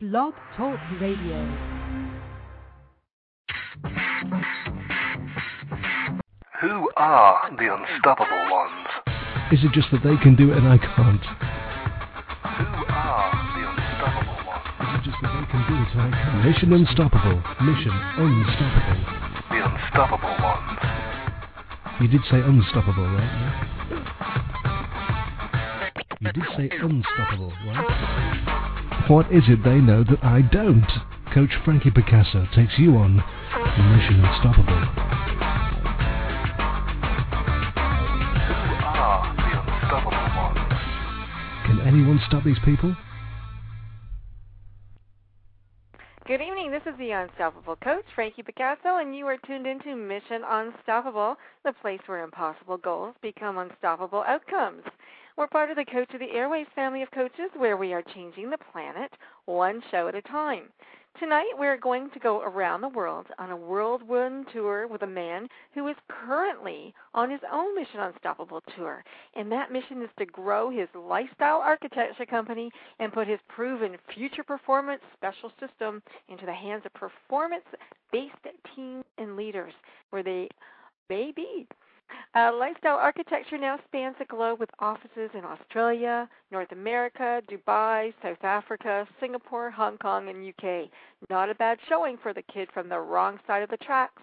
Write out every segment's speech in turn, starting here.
Blog Talk Radio. Who are the unstoppable ones? Is it just that they can do it and I can't? Who are the unstoppable ones? Is it just that they can do it and I can't? Mission Unstoppable. Mission Unstoppable. The unstoppable ones. You did say unstoppable, right? You did say unstoppable, right? What is it they know that I don't? Coach Frankie Picasso takes you on Mission Unstoppable. Can anyone stop these people? Good evening. This is the Unstoppable Coach, Frankie Picasso, and you are tuned into Mission Unstoppable, the place where impossible goals become unstoppable outcomes. We're part of the Coach of the Airways family of coaches where we are changing the planet one show at a time. Tonight, we're going to go around the world on a whirlwind tour with a man who is currently on his own Mission Unstoppable tour. And that mission is to grow his lifestyle architecture company and put his proven future performance special system into the hands of performance based teams and leaders where they may be. Uh, lifestyle architecture now spans the globe with offices in Australia, North America, Dubai, South Africa, Singapore, Hong Kong, and UK. Not a bad showing for the kid from the wrong side of the tracks.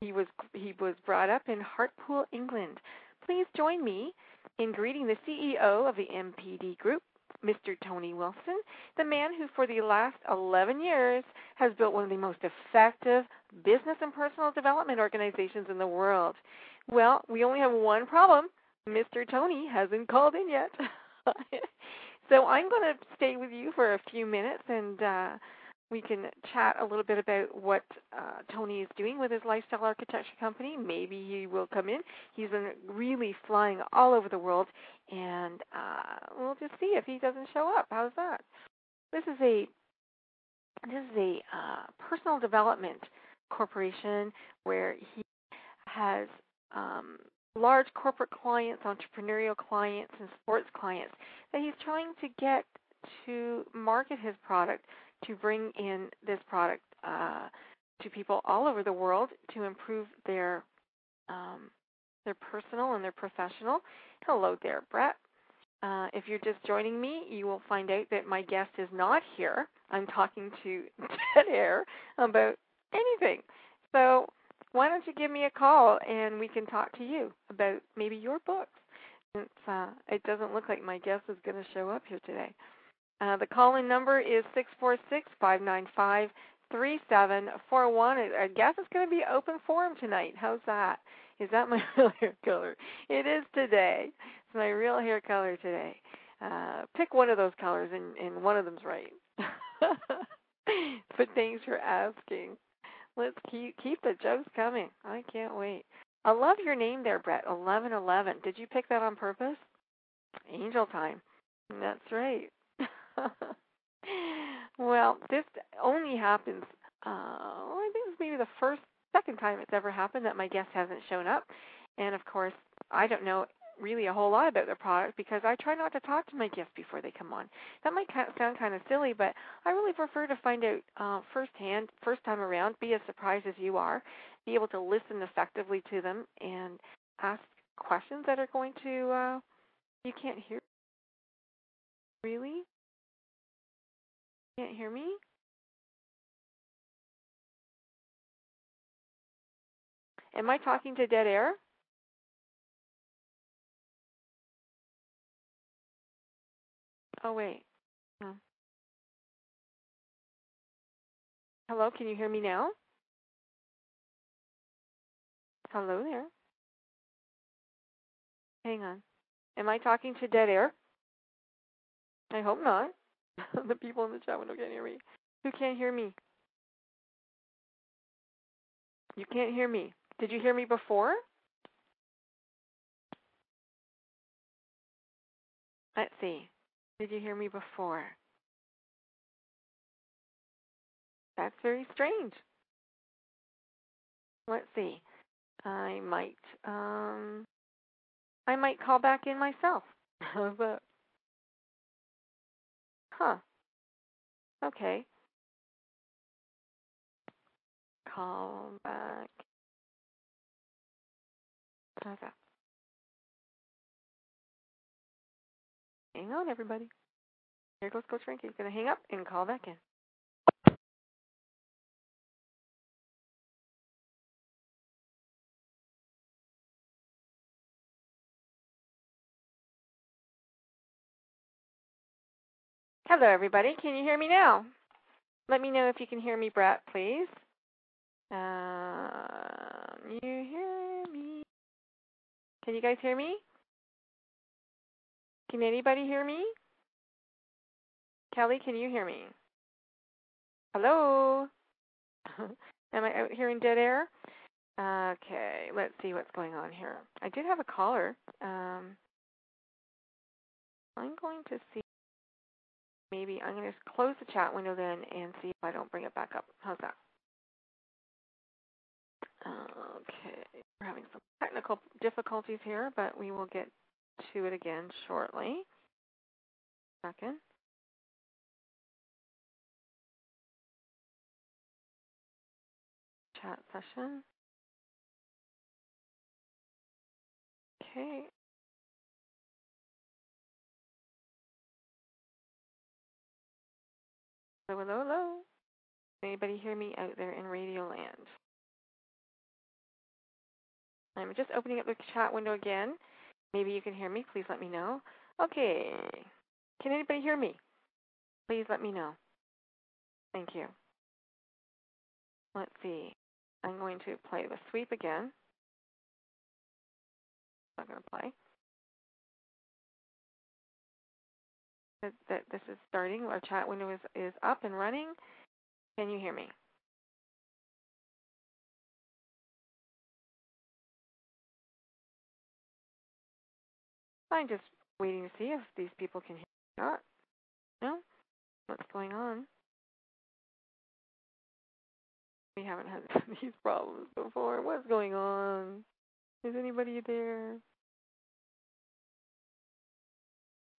He was he was brought up in Hartlepool, England. Please join me in greeting the CEO of the MPD Group, Mr. Tony Wilson, the man who for the last 11 years has built one of the most effective business and personal development organizations in the world. Well, we only have one problem. Mr. Tony hasn't called in yet. so I'm going to stay with you for a few minutes and uh, we can chat a little bit about what uh, Tony is doing with his lifestyle architecture company. Maybe he will come in. He's been really flying all over the world, and uh, we'll just see if he doesn't show up. How's that? This is a this is a uh, personal development corporation where he has um, large corporate clients, entrepreneurial clients, and sports clients that he's trying to get to market his product to bring in this product uh, to people all over the world to improve their um, their personal and their professional. Hello there, Brett. Uh, if you're just joining me, you will find out that my guest is not here. I'm talking to Dead Air about anything. So why don't you give me a call and we can talk to you about maybe your books? Since uh, it doesn't look like my guest is going to show up here today. Uh, the call-in number is six four six five nine five three seven four one. I guess it's going to be open forum tonight. How's that? Is that my real hair color? It is today. It's my real hair color today. Uh, pick one of those colors, and, and one of them's right. but thanks for asking. Let's keep keep the jokes coming. I can't wait. I love your name there, Brett. Eleven eleven. Did you pick that on purpose? Angel time. That's right. well, this only happens. Uh, I think it's maybe the first, second time it's ever happened that my guest hasn't shown up, and of course, I don't know really a whole lot about their product because I try not to talk to my guests before they come on. That might sound kind of silly, but I really prefer to find out uh, firsthand, first time around, be as surprised as you are, be able to listen effectively to them and ask questions that are going to. Uh, you can't hear. Really? Can't hear me? Am I talking to dead air? Oh, wait. Oh. Hello, can you hear me now? Hello there. Hang on. Am I talking to dead air? I hope not. the people in the chat window can't hear me. Who can't hear me? You can't hear me. Did you hear me before? Let's see. Did you hear me before? That's very strange. Let's see. I might um I might call back in myself. Huh. Okay. Call back. How's that? Hang on, everybody. Here goes Coach Frankie. He's going to hang up and call back in. Hello, everybody. Can you hear me now? Let me know if you can hear me, Brett, please. Um, you hear me? Can you guys hear me? Can anybody hear me? Kelly, can you hear me? Hello? Am I out here in dead air? Okay, let's see what's going on here. I did have a caller. Um, I'm going to see. Maybe I'm going to close the chat window then and see if I don't bring it back up. How's that? Okay, we're having some technical difficulties here, but we will get to it again shortly. Second. Chat session. Okay. Hello, hello, hello. Anybody hear me out there in Radio Land? I'm just opening up the chat window again. Maybe you can hear me. Please let me know. Okay. Can anybody hear me? Please let me know. Thank you. Let's see. I'm going to play the sweep again. I'm going to play. That this is starting. Our chat window is, is up and running. Can you hear me? I'm just waiting to see if these people can hear me or not. No? What's going on? We haven't had these problems before. What's going on? Is anybody there?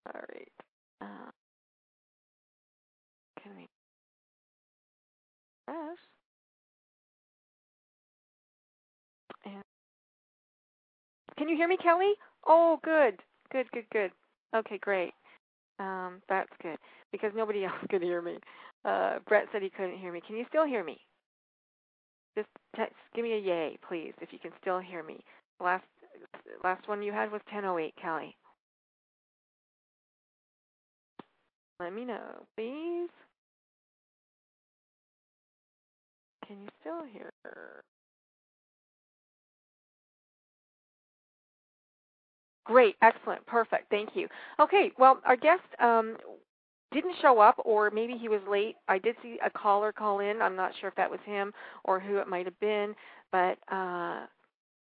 All right. Uh, can we press? And can you hear me, Kelly? Oh, good. Good, good, good. Okay, great. Um, that's good because nobody else could hear me. Uh, Brett said he couldn't hear me. Can you still hear me? Just text, give me a yay, please, if you can still hear me. Last last one you had was 10:08, Kelly. Let me know, please. Can you still hear? Great, excellent, perfect. Thank you. Okay, well, our guest um, didn't show up, or maybe he was late. I did see a caller call in. I'm not sure if that was him or who it might have been, but uh,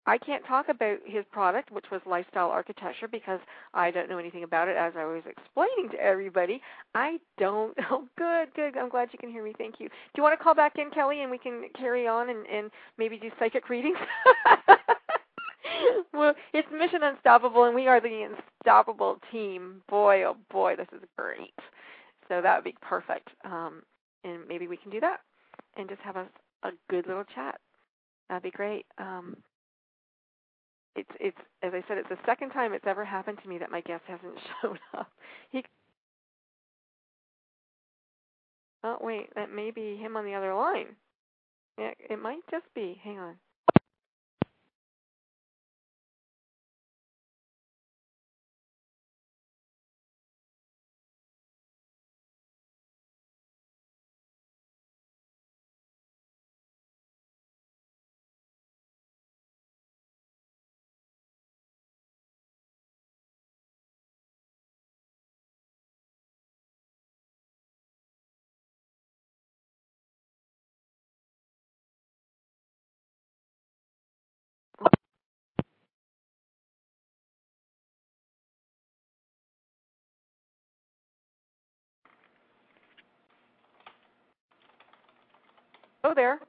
I can't talk about his product, which was lifestyle architecture, because I don't know anything about it. As I was explaining to everybody, I don't. Oh, good, good. I'm glad you can hear me. Thank you. Do you want to call back in, Kelly, and we can carry on and, and maybe do psychic readings? well, it's Mission Unstoppable, and we are the unstoppable team. Boy, oh boy, this is great. So that would be perfect. Um, and maybe we can do that and just have a, a good little chat. That'd be great. Um, it's it's as I said, it's the second time it's ever happened to me that my guest hasn't shown up. He Oh wait, that may be him on the other line. Yeah, it might just be. Hang on. Oh, there.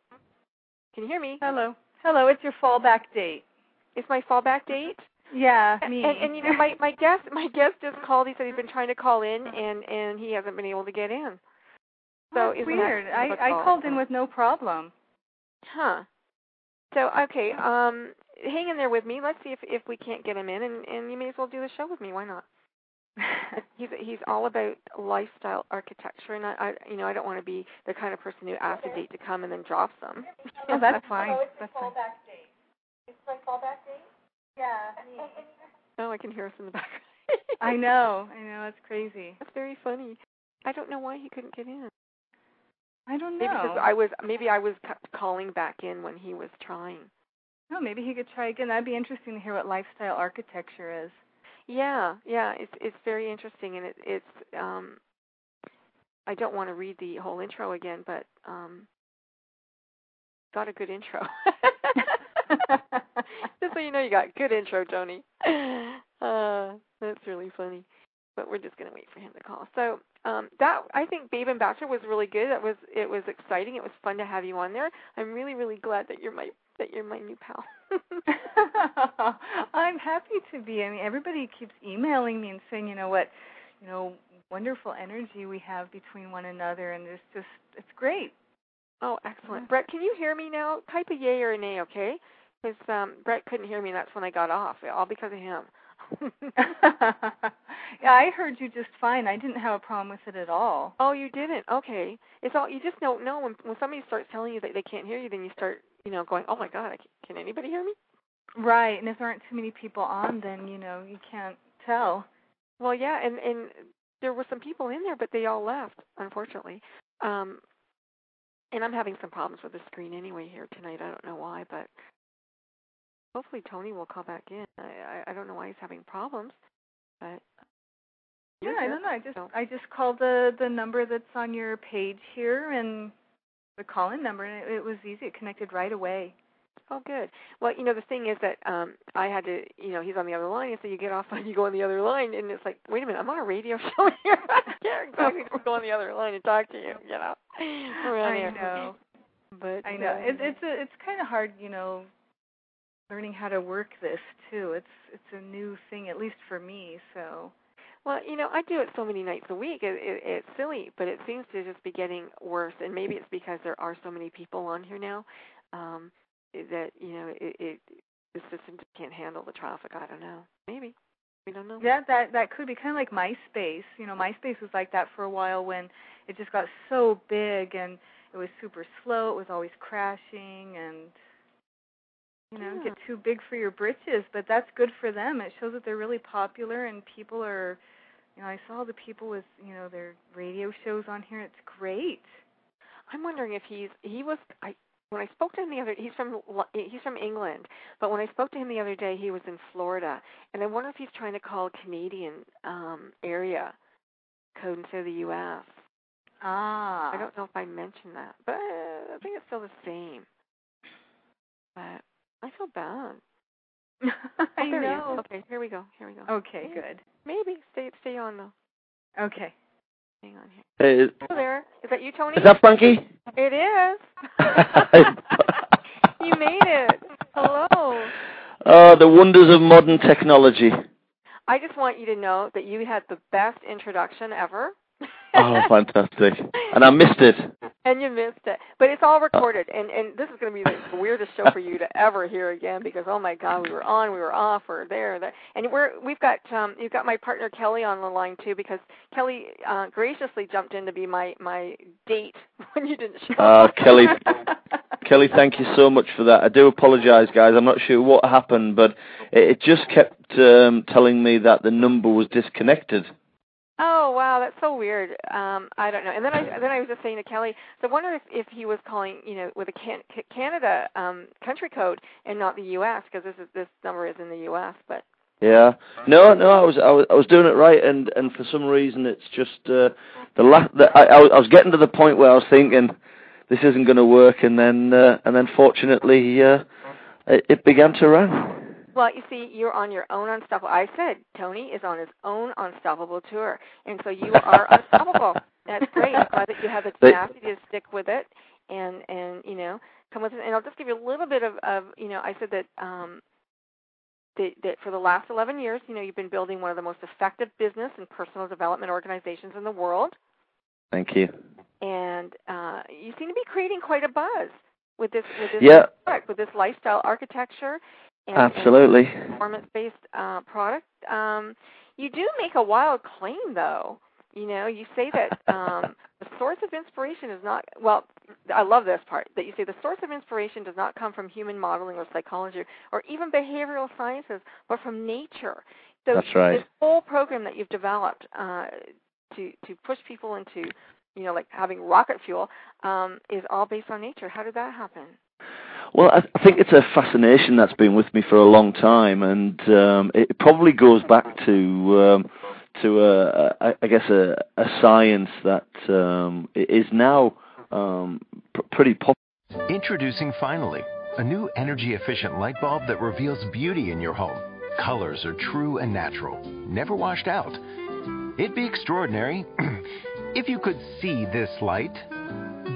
Can you hear me? Hello. Hello. It's your fallback date. It's my fallback date. Yeah, me. And, and you know, my my guest my guest just called. He said he's been trying to call in, and and he hasn't been able to get in. So That's isn't weird. I I called in with no problem. Huh. So okay, um, hang in there with me. Let's see if if we can't get him in, and and you may as well do the show with me. Why not? He's he's all about lifestyle architecture, and I, I you know I don't want to be the kind of person who asks a date to come and then drops them. oh, that's fine. That's fine. Date. It's my fallback date. Yeah. Oh, I can hear us in the background. I know. I know. It's crazy. That's very funny. I don't know why he couldn't get in. I don't Maybe know. because I was maybe I was c- calling back in when he was trying. No, maybe he could try again. That'd be interesting to hear what lifestyle architecture is. Yeah, yeah, it's it's very interesting, and it, it's um, I don't want to read the whole intro again, but um, got a good intro. just so you know, you got good intro, Tony. Uh, that's really funny. But we're just gonna wait for him to call. So um, that I think Babe and Bachelor was really good. That was it was exciting. It was fun to have you on there. I'm really really glad that you're my that you're my new pal. I'm happy to be. I mean, everybody keeps emailing me and saying, you know what, you know, wonderful energy we have between one another, and it's just, it's great. Oh, excellent. Brett, can you hear me now? Type a yay or a nay, okay? Because um, Brett couldn't hear me, and that's when I got off, all because of him. yeah, I heard you just fine. I didn't have a problem with it at all. oh, you didn't? Okay. It's all you just don't know when when somebody starts telling you that they can't hear you, then you start, you know, going, "Oh my God, I can, can anybody hear me?" Right, and if there aren't too many people on, then you know you can't tell. Well, yeah, and and there were some people in there, but they all left, unfortunately. Um, and I'm having some problems with the screen anyway here tonight. I don't know why, but hopefully Tony will call back in. I I, I don't know why he's having problems, but Yeah, I don't know. I just so- I just called the the number that's on your page here and the call-in number, and it, it was easy. It connected right away. Oh, good. Well, you know, the thing is that um I had to, you know, he's on the other line, and so you get off and you go on the other line, and it's like, wait a minute, I'm on a radio show here. I can't exactly go on the other line and talk to you, you know. I know. But I know. uh, It's it's a, it's kind of hard, you know, learning how to work this too. It's it's a new thing, at least for me. So Well, you know, I do it so many nights a week. It, it, it's silly, but it seems to just be getting worse. And maybe it's because there are so many people on here now um, that you know it, it the system just can't handle the traffic. I don't know. Maybe we don't know. yeah, that that could be kind of like MySpace. You know, MySpace was like that for a while when it just got so big and it was super slow. It was always crashing and you know Yeah. get too big for your britches. But that's good for them. It shows that they're really popular and people are. You know, I saw the people with you know their radio shows on here. It's great. I'm wondering if he's he was I when I spoke to him the other he's from he's from England, but when I spoke to him the other day he was in Florida, and I wonder if he's trying to call Canadian um area code instead of the U.S. Ah. I don't know if I mentioned that, but I think it's still the same. But I feel bad. Oh, I oh, there know. Okay, here we go. Here we go. Okay, good. Maybe stay stay on though. Okay. Hang on here. Hey, is, Hello there. Is that you, Tony? is that Funky? It is. you made it. Hello. Oh, the wonders of modern technology. I just want you to know that you had the best introduction ever. Oh, fantastic. And I missed it. and you missed it. But it's all recorded and and this is going to be the weirdest show for you to ever hear again because oh my god, we were on, we were off, we're there, there. And we're we've got um you've got my partner Kelly on the line too because Kelly uh graciously jumped in to be my my date when you didn't show Ah, up. Kelly. Kelly, thank you so much for that. I do apologise, guys. I'm not sure what happened, but it, it just kept um, telling me that the number was disconnected. Oh wow, that's so weird. Um, I don't know. And then I then I was just saying to Kelly, so I wonder if if he was calling, you know, with a can, Canada um, country code and not the U.S. because this is this number is in the U.S. But Yeah. No, no, I was, I was, I was doing it right, and and for some reason it's just uh, the last. The, I, I was I was getting to the point where I was thinking this isn't going to work, and then uh, and then fortunately uh, it, it began to run. Well, you see, you're on your own unstoppable. I said Tony is on his own unstoppable tour, and so you are unstoppable. That's great. I'm glad that you have the tenacity to stick with it, and and you know come with it. And I'll just give you a little bit of of you know I said that um that, that for the last 11 years, you know, you've been building one of the most effective business and personal development organizations in the world. Thank you. and uh, you seem to be creating quite a buzz with this with this Yeah. product, with this lifestyle architecture Absolutely. and performance-based uh, product. Um, you do make a wild claim, though. You know, you say that um, the source of inspiration is not well. I love this part that you say the source of inspiration does not come from human modeling or psychology or even behavioral sciences, but from nature. So That's right. This whole program that you've developed uh, to to push people into, you know, like having rocket fuel, um, is all based on nature. How did that happen? Well, I, I think it's a fascination that's been with me for a long time, and um, it probably goes back to um, to a, a, I guess a, a science that um, is now um, pr- pretty popular. Introducing finally a new energy efficient light bulb that reveals beauty in your home. Colors are true and natural, never washed out. It'd be extraordinary if you could see this light,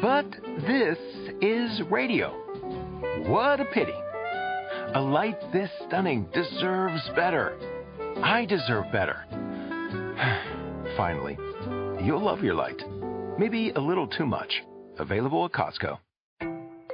but this is radio. What a pity. A light this stunning deserves better. I deserve better. Finally, you'll love your light. Maybe a little too much. Available at Costco.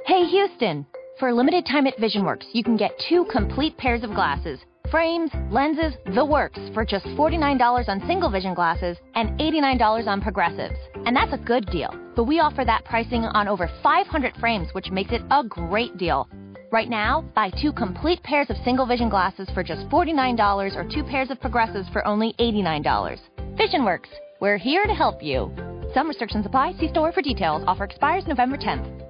Hey Houston! For a limited time at VisionWorks, you can get two complete pairs of glasses. Frames, lenses, the works for just $49 on single vision glasses and $89 on progressives. And that's a good deal. But we offer that pricing on over 500 frames, which makes it a great deal. Right now, buy two complete pairs of single vision glasses for just $49 or two pairs of progressives for only $89. VisionWorks, we're here to help you. Some restrictions apply. See store for details. Offer expires November 10th.